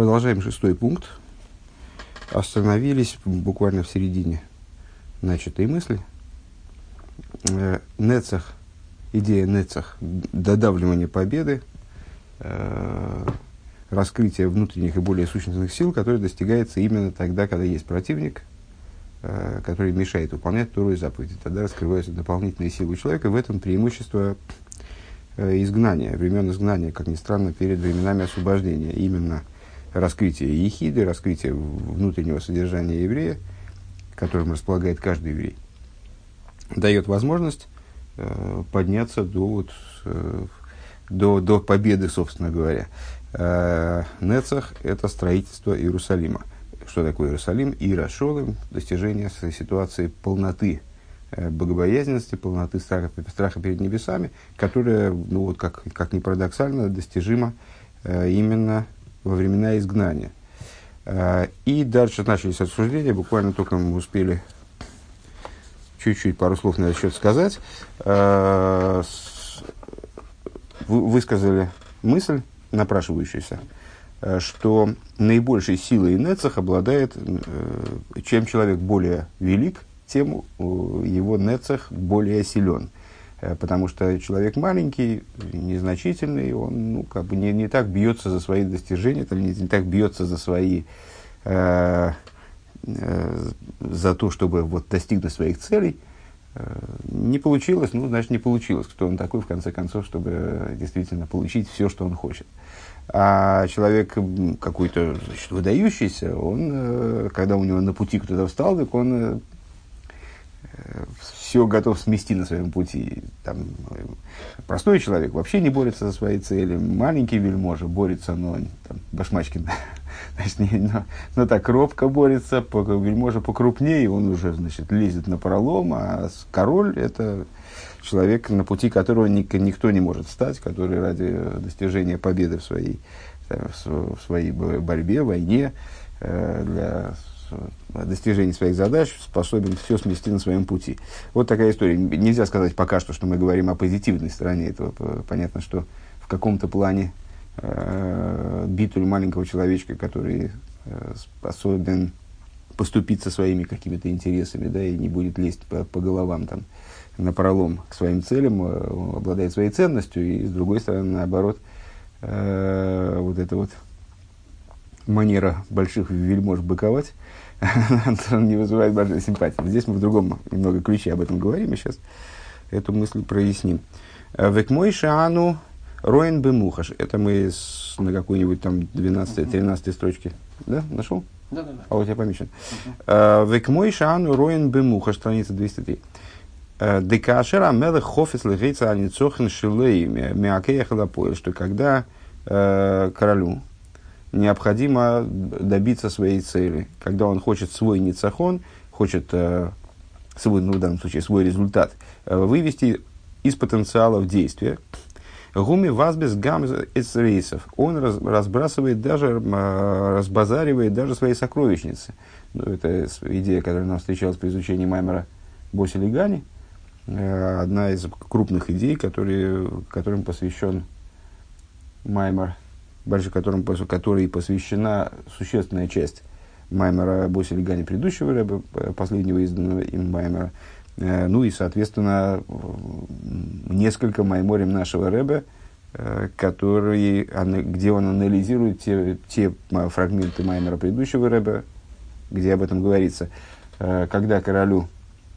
Продолжаем шестой пункт. Остановились буквально в середине начатой мысли. Э, Нецах, идея Нецах, додавливание победы, э, раскрытие внутренних и более сущностных сил, которое достигается именно тогда, когда есть противник, э, который мешает выполнять вторую заповедь. Тогда раскрываются дополнительные силы человека. В этом преимущество изгнания, времен изгнания, как ни странно, перед временами освобождения. Именно раскрытие ехиды, раскрытие внутреннего содержания еврея, которым располагает каждый еврей, дает возможность э, подняться до, вот, э, до, до победы, собственно говоря. Э, Нецах – это строительство Иерусалима. Что такое Иерусалим? Ирашолым – достижение ситуации полноты э, богобоязненности, полноты страха, страха перед небесами, которая, ну вот как, как ни парадоксально, достижима э, именно во времена изгнания. А, и дальше начались обсуждения, буквально только мы успели чуть-чуть пару слов на этот счет сказать. А, вы высказали мысль, напрашивающуюся, а, что наибольшей силой Нецах обладает, э, чем человек более велик, тем его Нецах более силен. Э, потому что человек маленький, незначительный, он ну, как бы не, не так бьется за свои достижения, там, не, не так бьется за свои э, э, за то, чтобы вот, достигнуть своих целей. Э, не получилось, ну, значит, не получилось. Кто он такой, в конце концов, чтобы действительно получить все, что он хочет. А человек какой-то значит, выдающийся, он, э, когда у него на пути кто-то встал, так он все готов смести на своем пути. Там, простой человек вообще не борется за свои цели. Маленький вельможа борется, но там, Башмачкин, значит, не, но, но так робко борется, вельможа покрупнее, он уже значит, лезет на пролом, а король – это человек, на пути которого ник, никто не может встать, который ради достижения победы в своей, в своей борьбе, войне, э, для достижении своих задач способен все смести на своем пути. Вот такая история. Нельзя сказать пока что, что мы говорим о позитивной стороне этого. Понятно, что в каком-то плане э, битуль маленького человечка, который э, способен поступить со своими какими-то интересами, да, и не будет лезть по, по головам там на пролом к своим целям, э, он обладает своей ценностью, и с другой стороны, наоборот, э, вот эта вот манера больших вельмож быковать, не вызывает большой симпатии. Здесь мы в другом немного ключе об этом говорим, и сейчас эту мысль проясним. Э, Век мой шаану роин бемухаш. Это мы с, на какой-нибудь там 12-13 строчке. Да, нашел? Да, да, да. А у тебя помечен. Э, Век мой шаану роин бемухаш, страница 203. Э, Декашер амелех хофис легейца аницохен шилей мякеях лапоил, что когда королю, необходимо добиться своей цели. Когда он хочет свой ницахон, хочет э, свой, ну, в данном случае свой результат, э, вывести из потенциала в действие, Гуми вазбес гам из рейсов. Он раз, разбрасывает даже, э, разбазаривает даже свои сокровищницы. Ну, это идея, которая нам встречалась при изучении Маймера Боси Лигани. Одна из крупных идей, которые, которым посвящен Маймер больше которым, которой посвящена существенная часть Маймера Боси Легани предыдущего рэба, э, последнего изданного им Маймера. Э, ну и, соответственно, несколько майморем нашего рэба, э, которые, где он анализирует те, те фрагменты Маймера предыдущего рэба, где об этом говорится. Когда королю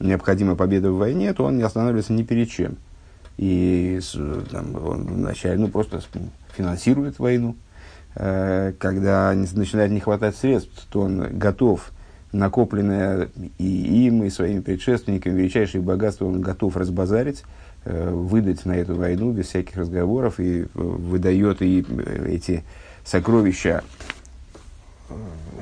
необходима победа в войне, то он не останавливается ни перед чем. И там, он вначале ну, просто финансирует войну, э, когда начинает не хватать средств, то он готов накопленное и им, и своими предшественниками величайшее богатство он готов разбазарить, э, выдать на эту войну без всяких разговоров и выдает и эти сокровища э,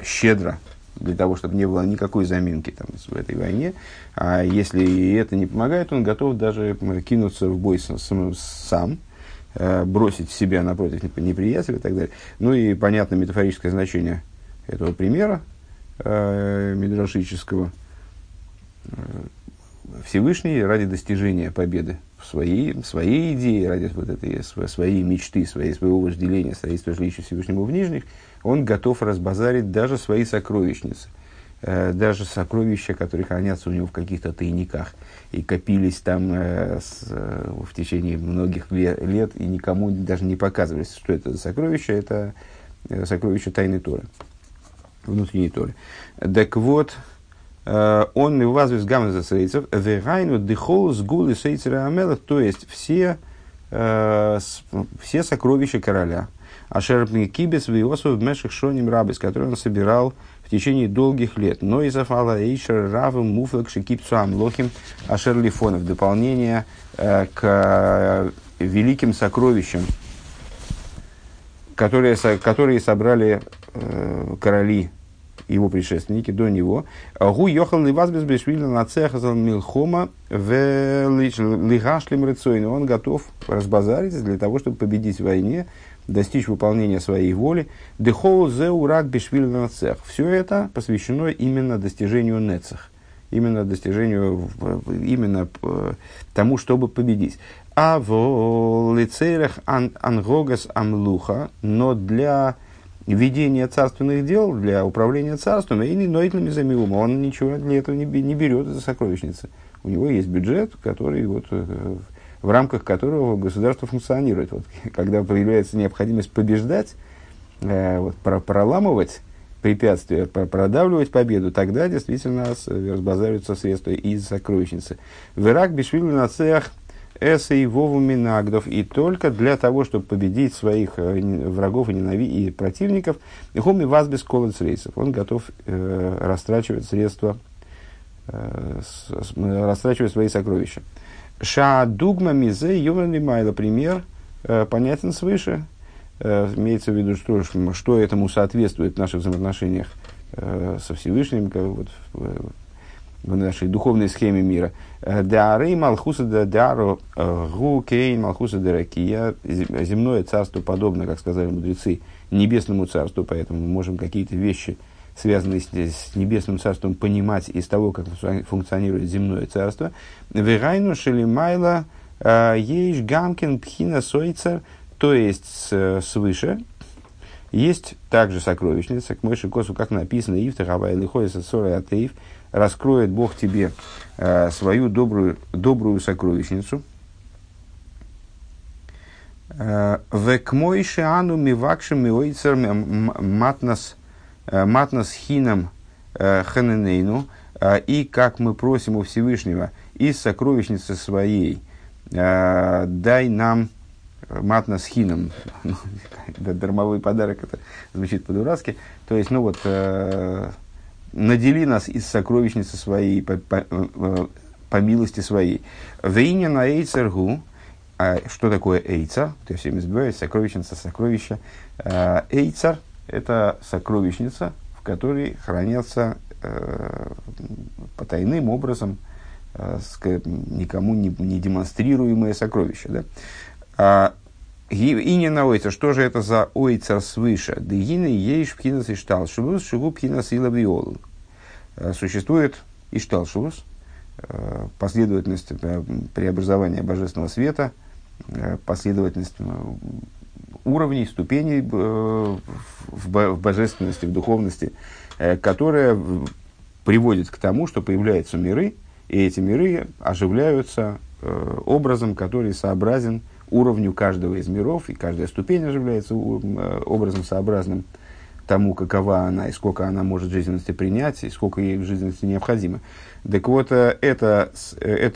щедро для того, чтобы не было никакой заминки там, в этой войне. А если это не помогает, он готов даже кинуться в бой сам, сам Э, бросить себя напротив неприятеля и так далее. Ну и понятно метафорическое значение этого примера э, мидрашического. Э, Всевышний ради достижения победы в своей, в своей идее, ради вот этой своей мечты, своей, своего вожделения, строительства жилища Всевышнему в Нижних, он готов разбазарить даже свои сокровищницы – Э, даже сокровища, которые хранятся у него в каких-то тайниках и копились там э, с, э, в течение многих лет и никому даже не показывались, что это за сокровища, это э, сокровища тайной Торы, внутренней Торы. Так вот, э, он и возвес гамма за сейцев, верайну дыхол с гулы сейцера амелах, то есть все, э, с, все сокровища короля, Ашер Кибес Виосов в Мешах Шоним Рабис, который он собирал течение долгих лет. Но из Афала Эйшер Равым Муфлак Шикипсу Амлохим Ашер Лифонов. Дополнение э, к э, великим сокровищам, которые, которые собрали э, короли его предшественники до него. Гу йохал ливазбес бешвильна на цехазал милхома в лигашлим рыцойно. Он готов разбазарить для того, чтобы победить в войне достичь выполнения своей воли. Дехол зе урак бешвиль нацех. Все это посвящено именно достижению нецех. Именно достижению, именно э, тому, чтобы победить. А в лицейрах ангогас амлуха, но для ведения царственных дел, для управления царством, и нойтными замиума, он ничего для этого не, не берет из сокровищницы. У него есть бюджет, который вот э, в рамках которого государство функционирует. Вот, когда появляется необходимость побеждать, э, вот, про, проламывать препятствия, про, продавливать победу, тогда действительно разбазариваются средства из сокровищницы. Верак бешвили на цех эса и вову минагдов. И только для того, чтобы победить своих э, врагов и, ненави- и противников, хоми вас без колец рейсов. Он готов э, растрачивать средства, э, с, с, растрачивать свои сокровища. Ша дугма мизе ювен лимайла. Пример э, понятен свыше. Э, имеется в виду, что, что этому соответствует в наших взаимоотношениях э, со Всевышним, как, вот, в, нашей духовной схеме мира. Деарей Малхуса де Деаро э, Гу Кейн Малхуса де Ракия. Земное царство подобно, как сказали мудрецы, небесному царству, поэтому мы можем какие-то вещи связанные с, с небесным царством, понимать из того, как функционирует земное царство. Верайну шелимайла э, ейш гамкин пхина сойцер, то есть свыше, есть также сокровищница, к мыши косу, как написано, Ифтах Авай Лихоиса Сора Атеев, раскроет Бог тебе э, свою добрую, добрую сокровищницу. Э, Век мой шиану мивакшим миойцер матнас матнас хином э, ханенейну, э, и как мы просим у Всевышнего из сокровищницы своей, дай нам матнас хином, дармовой подарок, это звучит по-дурацки, то есть, ну вот, надели нас из сокровищницы своей, по, по, по милости своей. Вейня на эйцергу, что такое эйцар? Я все время забываю, сокровищница, сокровище. Эйцар – это сокровищница, в которой хранятся э, потайным образом э, никому не, не демонстрируемые сокровища. Да? А, и не на ойца, что же это за ойца свыше? Дегины ейш пхинас и шталшулус, шигу пхинас и лавиол. Э, существует и шталшулус, э, последовательность преобразования божественного света, последовательность уровней, ступеней э, в божественности, в духовности, э, которая приводит к тому, что появляются миры, и эти миры оживляются э, образом, который сообразен уровню каждого из миров, и каждая ступень оживляется образом сообразным тому, какова она и сколько она может жизненности принять, и сколько ей в жизненности необходимо. Так вот, э, это, э,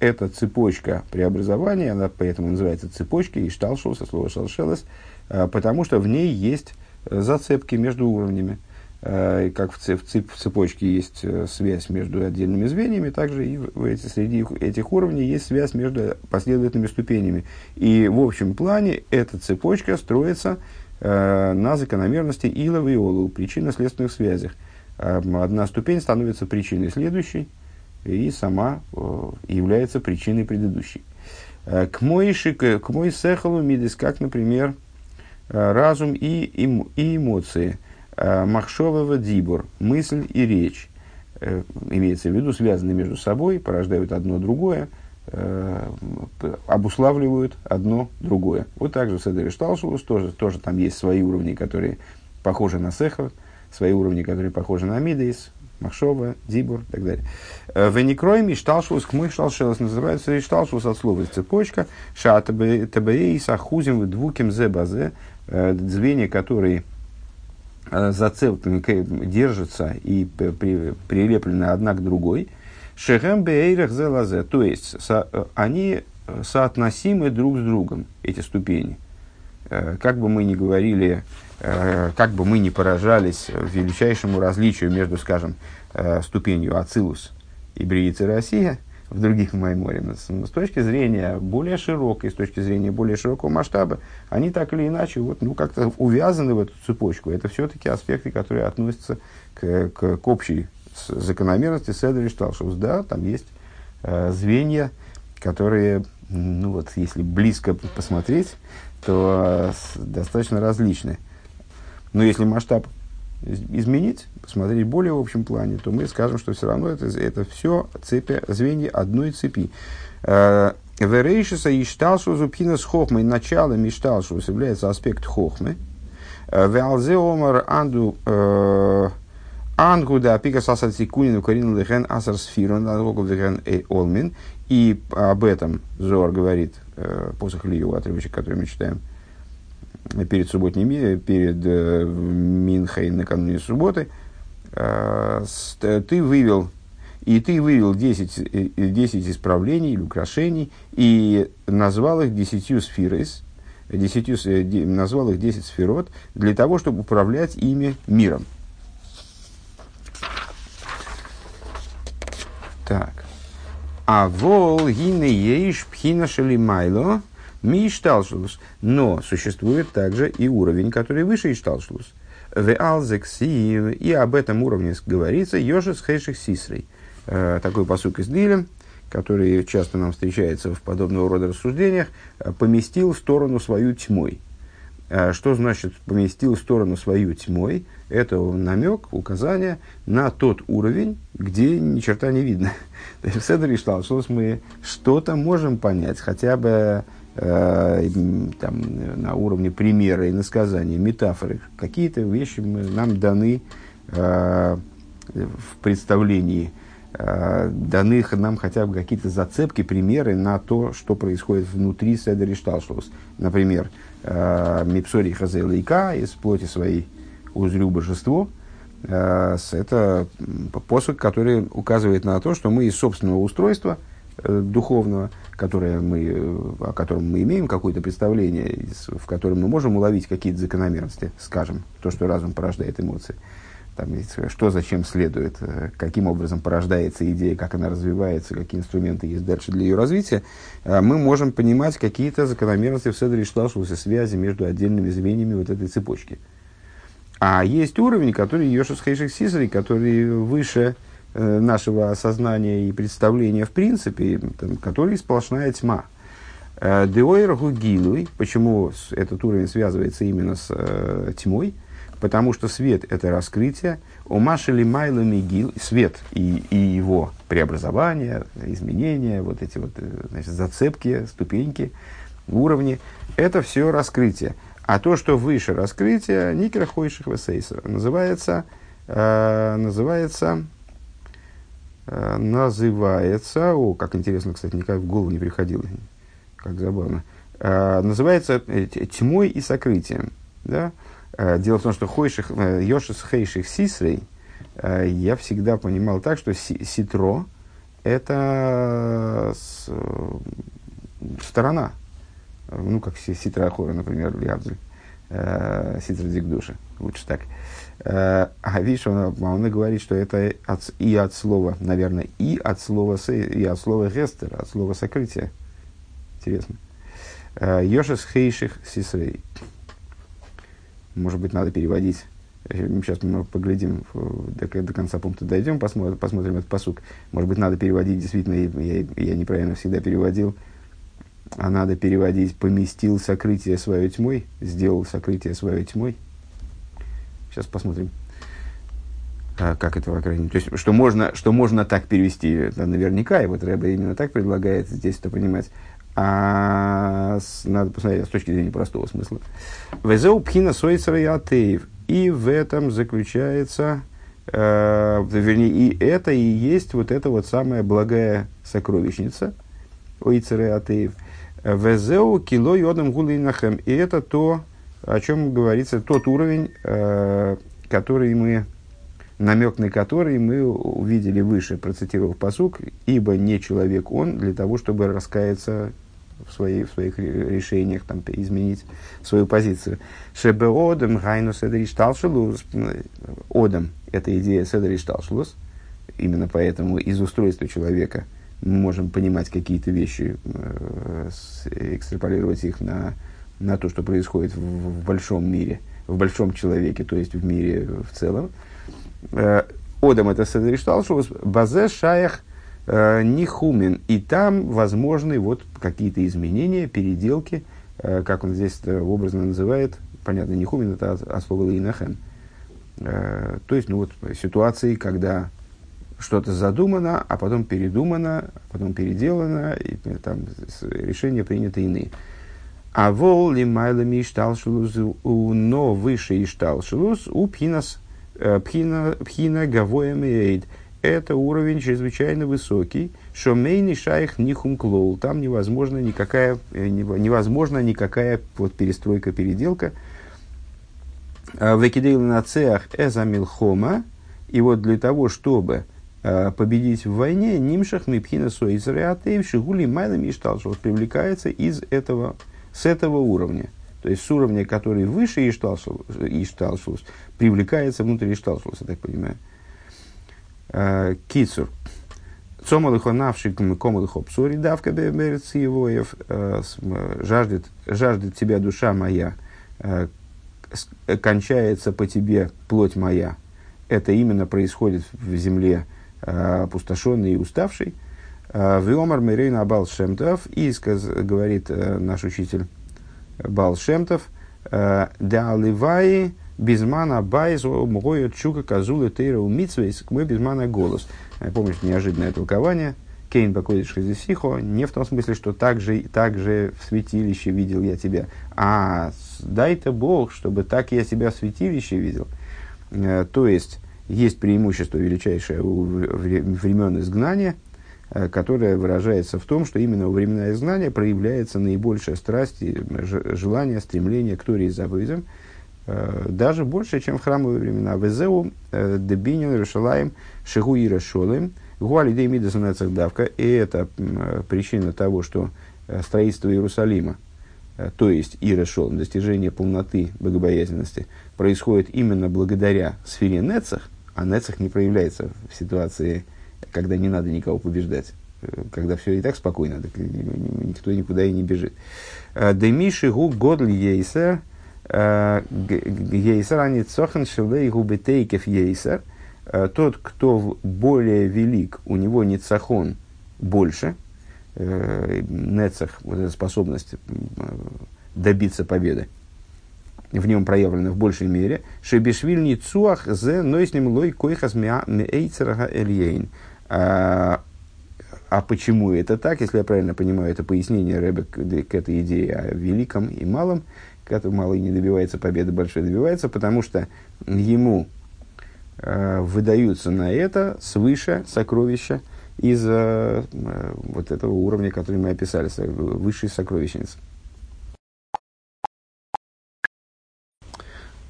эта цепочка преобразования, она поэтому называется цепочкой, и шталшился, слово шалшелес, э, потому что в ней есть зацепки между уровнями. Как в, цепочке есть связь между отдельными звеньями, также и в эти, среди этих уровней есть связь между последовательными ступенями. И в общем плане эта цепочка строится Э, на закономерности Илова и Олу, причинно-следственных связях. Э, одна ступень становится причиной следующей и сама э, является причиной предыдущей. К моиши, к мой сехалу мидис, как, например, разум и, и, эмоции, махшового дибор, мысль и речь, имеется в виду, связаны между собой, порождают одно другое – э, обуславливают одно другое. Вот так же в Седере Шталшулус тоже, тоже там есть свои уровни, которые похожи на Сехов, свои уровни, которые похожи на Мидейс, Махшова, Дибур и так далее. Э, Веникроем и шталшус к мы шталшелос называется и шталшус от слова цепочка, ша табеи сахузим двуким зе базе, э, звенья, которые э, зацеплены, держатся и при, прилеплены одна к другой. Шехем бейрах зе лазе, то есть со, они соотносимы друг с другом, эти ступени. Как бы мы ни говорили, Э, как бы мы ни поражались величайшему различию между, скажем, э, ступенью Ацилус и Бриицы Россия в других Майморе, с точки зрения более широкой, с точки зрения более широкого масштаба, они так или иначе вот, ну, как-то увязаны в эту цепочку. Это все-таки аспекты, которые относятся к, к, к общей закономерности Седри Шталшус. Да, там есть э, звенья, которые, ну вот, если близко посмотреть, то э, достаточно различны. Но если масштаб изменить, посмотреть более в общем плане, то мы скажем, что все равно это, это все цепи, звенья одной цепи. Э, Верейшиса и шталшу зупина с хохмой. Началом и шталшу является аспект хохмы. Э, Веалзе омар анду э, ангу да пика сасар цикунин укорин лехен асар сфирон лехен и олмин. И об этом Зор говорит, посох Лию, отрывочек, который мы читаем, перед субботней, перед э, Минхой накануне субботы, э, ты вывел, и ты вывел 10, 10 исправлений или украшений, и назвал их десятью сфирой, десятью, назвал их 10 сферот, для того, чтобы управлять ими миром. Так. А вол гине ейш пхина шелимайло, ми ишталшус. Но существует также и уровень, который выше ишталшус. В алзексив. И об этом уровне говорится Йошес Хейших Сисрей. Э, такой посук из Дилем, который часто нам встречается в подобного рода рассуждениях, э, поместил в сторону свою тьмой. Э, что значит поместил сторону свою тьмой? Это намек, указание на тот уровень, где ни черта не видно. В Седре что мы что-то можем понять, хотя бы Э, там, на уровне примера и насказания, метафоры, какие-то вещи нам даны э, в представлении, э, даны нам хотя бы какие-то зацепки, примеры на то, что происходит внутри Седери Шталшлус. Например, э, Мипсори Хазелайка из плоти своей узрю божество. Э, это посыл, который указывает на то, что мы из собственного устройства э, духовного – которое мы, о котором мы имеем какое-то представление, в котором мы можем уловить какие-то закономерности, скажем, то, что разум порождает эмоции. Там что зачем следует, э, каким образом порождается идея, как она развивается, какие инструменты есть дальше для ее развития, э, мы можем понимать какие-то закономерности в Седре Шлашусе, связи между отдельными звеньями вот этой цепочки. А есть уровень, который Йошус Хейших Сисари, который выше Э, нашего осознания и представления в принципе, там, который сплошная тьма. Деойр гугилуй, почему этот уровень связывается именно с тьмой? Потому что свет – это раскрытие. У Машели Майла Мигил, свет и, и его преобразование, изменения, вот эти вот значит, зацепки, ступеньки, уровни – это все раскрытие. А то, что выше раскрытия, Никера Хойших называется, э, называется Э, называется, о, как интересно, кстати, никак в голову не приходило, как забавно, э, называется э, тьмой и сокрытием. Да? Дело в том, что хойших, Йошис Хейших Сисрей я всегда понимал так, что ситро – это с, сторона, ну, как ситра хора, например, Лиабзель, ситра дикдуша, лучше так – Э, а видишь, он, он говорит, что это от, и от слова, наверное, и от слова, и от слова гестер, от слова сокрытия. Интересно. Э, Йошес хейших сисрей. Может быть, надо переводить. Сейчас мы поглядим, до, до конца пункта дойдем, посмотрим, посмотрим этот посук. Может быть, надо переводить, действительно, я, я неправильно всегда переводил, а надо переводить «поместил сокрытие своей тьмой», «сделал сокрытие своей тьмой». Сейчас посмотрим, а, как это в То есть, что можно, что можно так перевести, это наверняка, и вот Рэба именно так предлагает здесь это понимать. А с, надо посмотреть с точки зрения простого смысла. Везеу пхина сойцера и атеев. И в этом заключается, э, вернее, и это и есть вот эта вот самая благая сокровищница, ойцера и атеев. Везеу кило йодам гулинахем. И это то, о чем говорится, тот уровень, э, который мы, намек на который мы увидели выше, процитировав посук, ибо не человек он для того, чтобы раскаяться в, своей, в своих решениях, там, изменить свою позицию. Шебе одам гайну седри шталшелус. Одам – это идея седри шталшелус. Именно поэтому из устройства человека мы можем понимать какие-то вещи, э, экстраполировать их на, на то, что происходит в, в большом мире, в большом человеке, то есть в мире в целом. Э, одам – это седри шталшелус. Базе шаях – нихумен. И там возможны вот какие-то изменения, переделки, э, как он здесь образно называет, понятно, нихумен это от слова лейнахем. Э, то есть, ну вот, ситуации, когда что-то задумано, а потом передумано, а потом переделано, и там решения приняты иные. А вол ли майлами ишталшилус, но выше ишталшилус, у пхинас, пхина, пхина гавоя мейд – это уровень чрезвычайно высокий, что мейни шайх нихум клоул. Там невозможно никакая, э, невозможно никакая вот перестройка, переделка. А, Векидейл на цех эзамилхома. И вот для того, чтобы а, победить в войне, нимшах мипхина соизреатеев шигули майлами ишталшус привлекается из этого, с этого уровня. То есть с уровня, который выше ишталшус, привлекается внутрь ишталшус, я так понимаю. Э, Кицур. Цомалыхо навшиком комалыхо псори давка берциевоев. Э, жаждет, жаждет тебя душа моя, э, кончается по тебе плоть моя. Это именно происходит в земле опустошенной и уставшей. Виомар Мирейна Балшемтов, и говорит наш учитель Балшемтов, да аливаи Безмана байз мгоя чука казула тейра у митсвейс мы безмана голос. Помнишь неожиданное толкование. Кейн бакодиш хазисихо, не в том смысле, что так же, так же в святилище видел я тебя, а дай-то Бог, чтобы так я тебя в святилище видел. Э, то есть, есть преимущество величайшее у времен изгнания, э, которое выражается в том, что именно во времена изгнания проявляется наибольшая страсть, желание, стремление к Торе и заповедям, Э, даже больше, чем в храмовые времена. Везеу э, дебинин решалаем шигу и решолем гуали деймида давка. И это э, причина того, что строительство Иерусалима, то есть и решолем, достижение полноты богобоязненности, происходит именно благодаря сфере Нецах, а Нецах не проявляется в ситуации, когда не надо никого побеждать когда все и так спокойно, так никто никуда и не бежит. Демиши гу годли ейсер – Ейсер, они цохен шилей губетейкев ейсер. Э, тот, кто более велик, у него не цахон больше, э, нецах, вот эта способность добиться победы, в нем проявлена в большей мере. Шебешвиль не цуах зе нойснем лой койхас меэйцерага эльейн. А, а почему это так, если я правильно понимаю, это пояснение Рэбе к, к этой идее о великом и малом который малый не добивается победы, большой добивается, потому что ему э, выдаются на это свыше сокровища из э, вот этого уровня, который мы описали, высшей сокровищницы.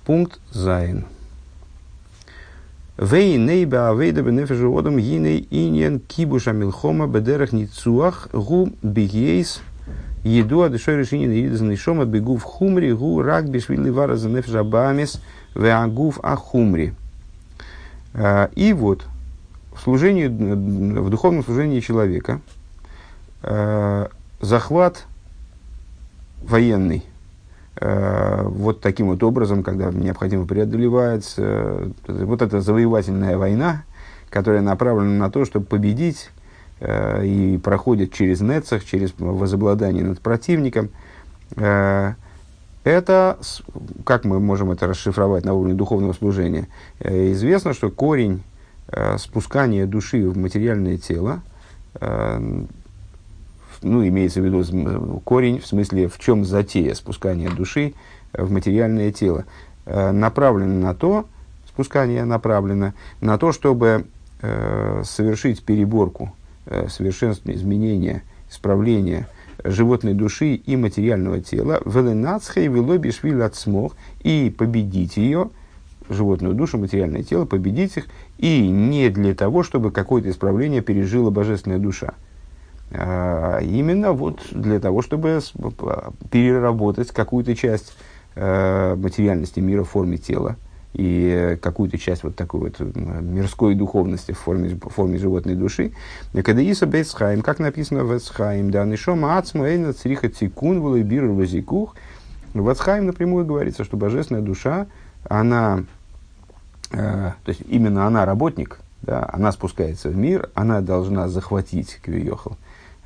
Пункт Зайн. Вей нейба авейда бенефежу одам иньян кибуша милхома бедерах ницуах гу бигейс – Еду а дешой решение на единый шома бегу в хумри гу рак бешвили вара за нефжабамис веагув ахумри. А, и вот в служении, в духовном служении человека а, захват военный, а, вот таким вот образом, когда необходимо преодолевать вот эта завоевательная война, которая направлена на то, чтобы победить и проходит через Нецах, через возобладание над противником. Э, это, как мы можем это расшифровать на уровне духовного служения? Э, известно, что корень спускания души в материальное тело ну, имеется в виду корень, в смысле, в чем затея спускания души в материальное тело, направлено на то, спускание направлено на то, чтобы совершить переборку, совершенственное изменение, исправление животной души и материального тела, веленацхей велоби швилацмох, и победить ее, животную душу, материальное тело, победить их, и не для того, чтобы какое-то исправление пережила божественная душа. А именно вот для того, чтобы переработать какую-то часть э, материальности мира в форме тела и какую-то часть вот такой вот мирской духовности в форме, в форме животной души. Когда Иса Бейцхайм, как написано в Эцхайм, да, Нишома Ацма Цриха Цикун Валайбир Вазикух, в Эцхайм напрямую говорится, что божественная душа, она Э, то есть именно она работник, да, она спускается в мир, она должна захватить Квиехал,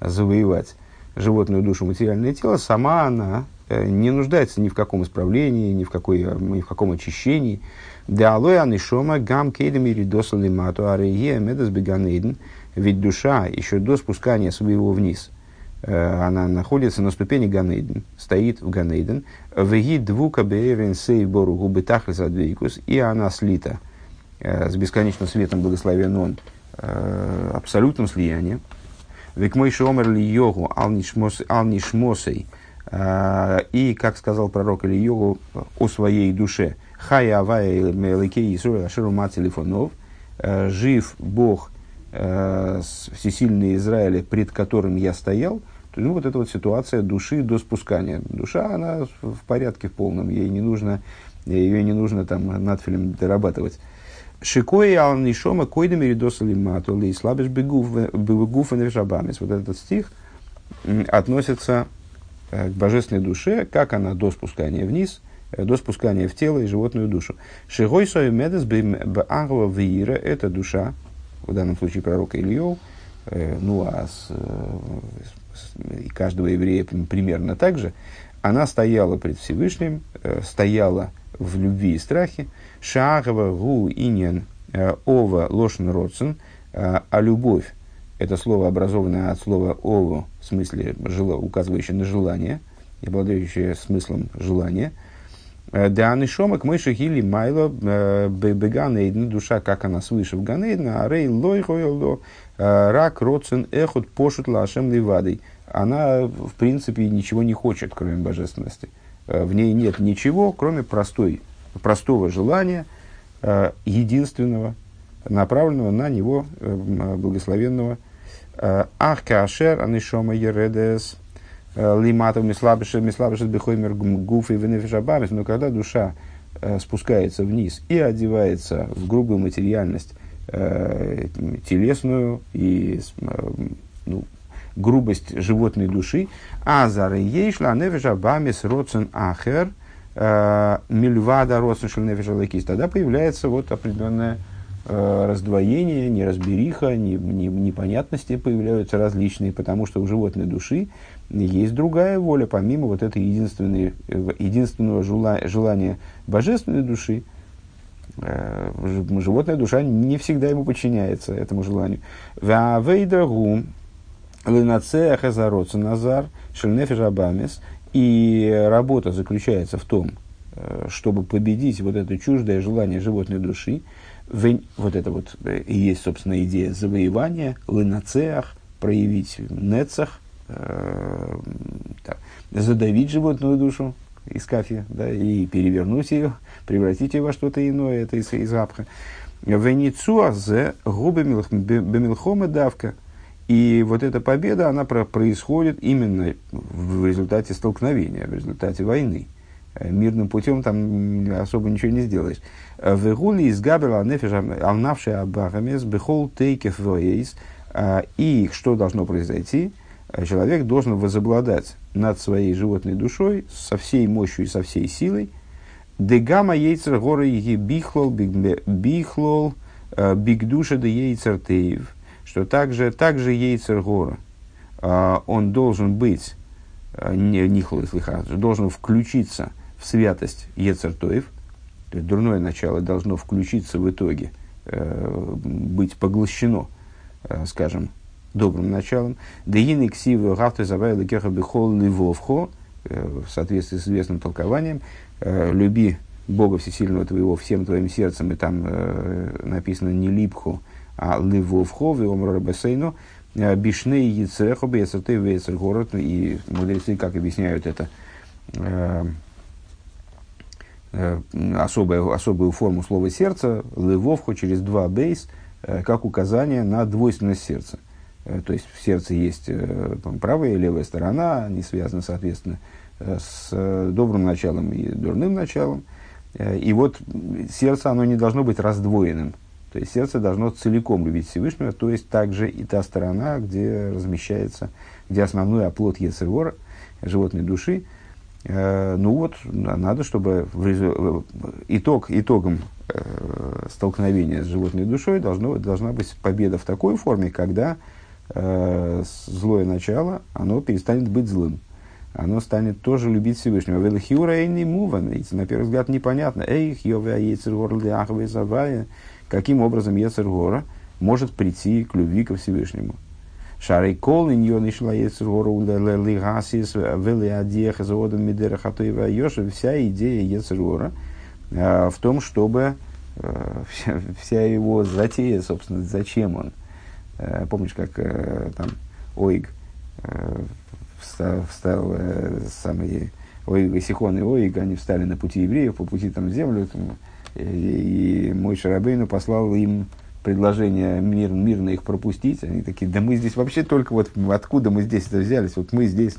завоевать животную душу, материальное тело, сама она э, не нуждается ни в каком исправлении, ни в, какой, ни в каком очищении. Да алоя нишома гам кейдами беганейден. Ведь душа еще до спускания своего вниз, э, она находится на ступени Ганейден, стоит в Ганейден, веги двука беерен сей бору губы и она слита с бесконечным светом благословен он, абсолютным слиянием. Век мой шомер ли йогу алнишмосей, и, как сказал пророк или йогу о своей душе, хая авая меликей Исруэл ашеру телефонов, жив Бог всесильный Израиля, пред которым я стоял, то ну, вот эта вот ситуация души до спускания. Душа, она в порядке в полном, ей не нужно, ее не нужно там надфилем дорабатывать. Шикои ал нишома койдами ридосали мату ли слабиш бегуфа. Вот этот стих относится к божественной душе, как она до спускания вниз, до спускания в тело и животную душу. Шигой сою медес б'англа вира – это душа, в данном случае пророка Ильев, ну а с, с, каждого еврея примерно так же, она стояла пред Всевышним, стояла в любви и страхе, Шагова гу иньян э, ова лошен родсен, э, а любовь это слово, образованное от слова ову, в смысле, жело, указывающее на желание, обладающее смыслом желания. Э, да анишомак мы шахили майло беганейдна, душа, как она свыше в ганейдна, а рей лой рак родсен эхот пошут лашем ливадой. Она, в принципе, ничего не хочет, кроме божественности. В ней нет ничего, кроме простой простого желания, э, единственного, направленного на него, э, благословенного. Э, Ах, кашер, анишома ередес, лиматов мислабышет, мислабышет бихоймер гуф и венефишабамис. Но когда душа спускается вниз и одевается в грубую материальность, телесную и ну, грубость животной души, а за ейшла нефишабамис роцен ахер – Э, мильвада Росушельнефишалакис, тогда появляется вот определенное э, раздвоение, неразбериха, не, не, непонятности появляются различные, потому что у животной души есть другая воля, помимо вот этой единственной, э, единственного желания божественной души, животная душа не всегда ему подчиняется этому желанию. Назар и работа заключается в том, э, чтобы победить вот это чуждое желание животной души, вот это вот э, и есть, собственно, идея завоевания, лынацеах, проявить нецах, э, задавить животную душу из кафе, да, и перевернуть ее, превратить ее во что-то иное, это из, из апха. Веницуазе губы бемилхома давка – и вот эта победа, она про происходит именно в результате столкновения, в результате войны. Э, мирным путем там особо ничего не сделаешь. Э, Вегули из Габела Алнавши Абахамес Бехол Тейкев Воейс. Э, и что должно произойти? Человек должен возобладать над своей животной душой со всей мощью и со всей силой. Дегама яйцер горы бихлол бихлол бигдуша де яйцер теев что также, также Ейцергора, а, он должен быть, не, не должен включиться в святость Ецертоев, то есть дурное начало должно включиться в итоге, э, быть поглощено, э, скажем, добрым началом. Деины ксивы гавты завайла кеха бихол ливовхо, в соответствии с известным толкованием, люби Бога Всесильного твоего всем твоим сердцем, и там написано не липху, а ливовхо, виомра бесейну, бишны яцереху бейцерты вейцер город, и мудрецы как объясняют это, особую, особую форму слова сердца, левовху через два бейс, как указание на двойственность сердца. То есть в сердце есть правая и левая сторона, они связаны, соответственно, с добрым началом и дурным началом. И вот сердце, оно не должно быть раздвоенным. То есть сердце должно целиком любить Всевышнего, то есть также и та сторона, где размещается, где основной оплот Ецергора, животной души. Э, ну вот, надо, чтобы в, итог, итогом э, столкновения с животной душой должно, должна быть победа в такой форме, когда э, злое начало, оно перестанет быть злым. Оно станет тоже любить Всевышнего. Велихиура и не муван. На первый взгляд непонятно. Эйх, йовя, яйцергор, ляхве, завая каким образом Ецергора может прийти к любви ко Всевышнему. Шарей кол иньон и шла Ецергора лигасис вели адьех заводом мидера хатуева йоши. Вся идея Ецергора в том, чтобы э, вся, вся его затея, собственно, зачем он. Э, помнишь, как э, там Оиг встал, встал самые Оиг и Сихон и Оиг, они встали на пути евреев, по пути там в землю, там, и мой Шарабейну послал им предложение мир, мирно их пропустить. Они такие, да мы здесь вообще только вот откуда мы здесь это взялись? Вот мы здесь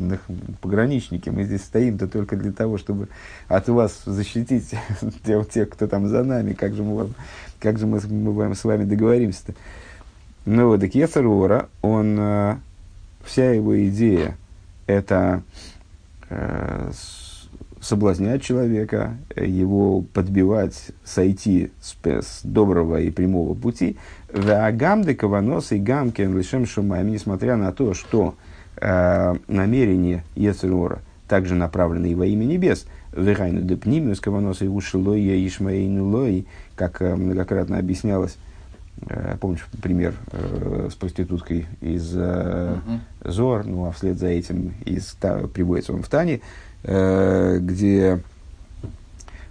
пограничники, мы здесь стоим-то только для того, чтобы от вас защитить тех, тех кто там за нами. Как же мы, вам, как же мы, мы с вами договоримся-то? Ну вот, так Ецарора, он, э, вся его идея, это э, соблазнять человека, его подбивать, сойти с, с доброго и прямого пути. Ваагамды каванос и гамкен лишем шумаем, несмотря на то, что э, намерение Ецерора также направлены и во имя небес. Вегайну депнимиус каванос и ушилой ишмаейну лой, как э, многократно объяснялось э, Помнишь пример э, с проституткой из э, uh-huh. Зор, ну а вслед за этим из, та, приводится он в Тане, Э, где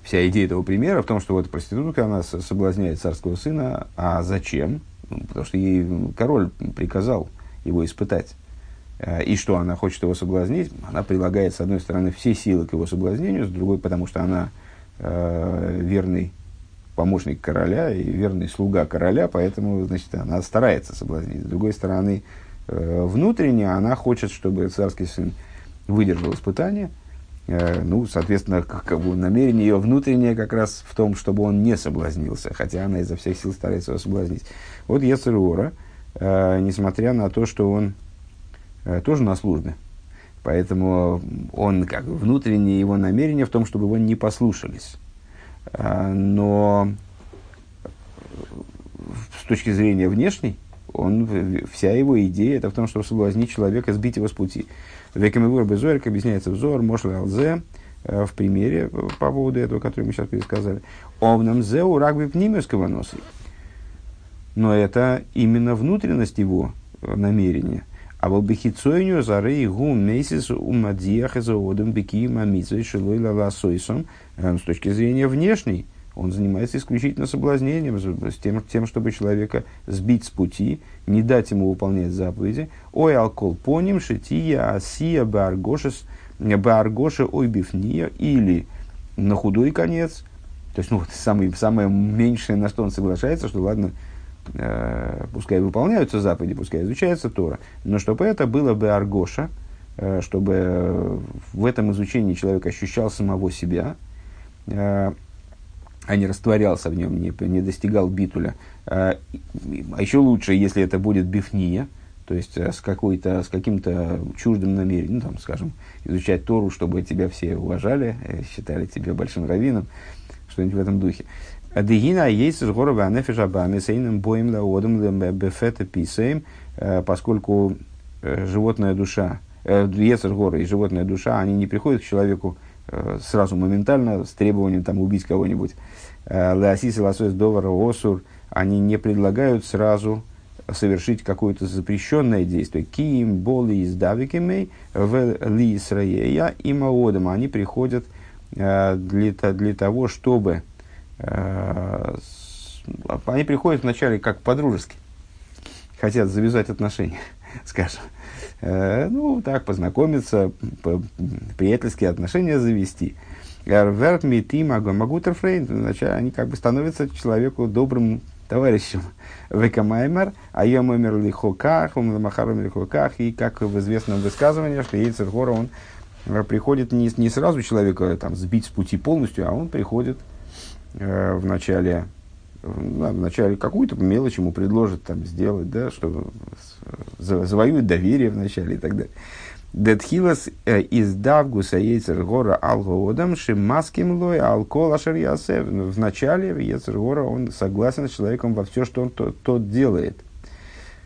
вся идея этого примера в том, что вот проститутка, она соблазняет царского сына, а зачем? Ну, потому что ей король приказал его испытать. Э, и что она хочет его соблазнить, она прилагает, с одной стороны, все силы к его соблазнению, с другой, потому что она э, верный помощник короля и верный слуга короля, поэтому, значит, она старается соблазнить. С другой стороны, э, внутренне она хочет, чтобы царский сын выдержал испытание – Э, ну, соответственно, как бы намерение ее внутреннее как раз в том, чтобы он не соблазнился, хотя она изо всех сил старается его соблазнить. Вот Ецеруора, э, несмотря на то, что он э, тоже на службе, поэтому он, как внутреннее его намерение в том, чтобы его не послушались. Э, но с точки зрения внешней, он, вся его идея это в том, чтобы соблазнить человека, сбить его с пути. Векамивур Безуэр, как объясняется взор, Мошла Алзе, э, в примере по поводу этого, который мы сейчас пересказали. Овнам зеу рагби пнимиуского носа. Но это именно внутренность его э, намерения. А вот бихицойню зары гу месяц умадиях из одам бики мамицей шилой лала сойсом э, с точки зрения внешней – он занимается исключительно соблазнением, с тем, тем, чтобы человека сбить с пути, не дать ему выполнять заповеди. Ой, алкол поним, шития, асия, баргошес, баргоша, ой, бифния, или на худой конец, то есть, ну, вот самое, самое меньшее, на что он соглашается, что, ладно, э, пускай выполняются заповеди, пускай изучается Тора, но чтобы это было бы аргоша, э, чтобы в этом изучении человек ощущал самого себя, э, а не растворялся в нем, не, не достигал битуля. А, а еще лучше, если это будет бифния, то есть э, с, какой-то, с каким-то чуждым намерением, ну, там, скажем, изучать Тору, чтобы тебя все уважали, э, считали тебя большим раввином, что-нибудь в этом духе. Дегина есть с горова анефишабами сейным боем лаодом бефета писаем, э, поскольку животная душа, Ецер гора и животная душа, они не приходят к человеку сразу моментально с требованием там, убить кого-нибудь. Леосис и лосось довара осур, они не предлагают сразу совершить какое-то запрещенное действие. Киим, боли, издавикимей, в ли Исраея и Маодам. Они приходят для, для того, чтобы... Они приходят вначале как по-дружески. Хотят завязать отношения, скажем. Ну, так, познакомиться, приятельские отношения завести. Верт митим агомагутерфрейн, вначале они как бы становятся человеку добрым товарищем. Векамаймер, а я мемер лихоках, махаром лихоках, и как в известном высказывании, что Ейцергора, он э, приходит не, не сразу человека там, сбить с пути полностью, а он приходит э, в начале в начале какую-то мелочь ему предложит там сделать, да, чтобы завоюет доверие вначале и так далее. Детхилас э, из Давгуса Ейцергора Алгоодам Шимаским Лой Алкол Ашер В начале Ейцергора он согласен с человеком во все, что он тот, тот делает.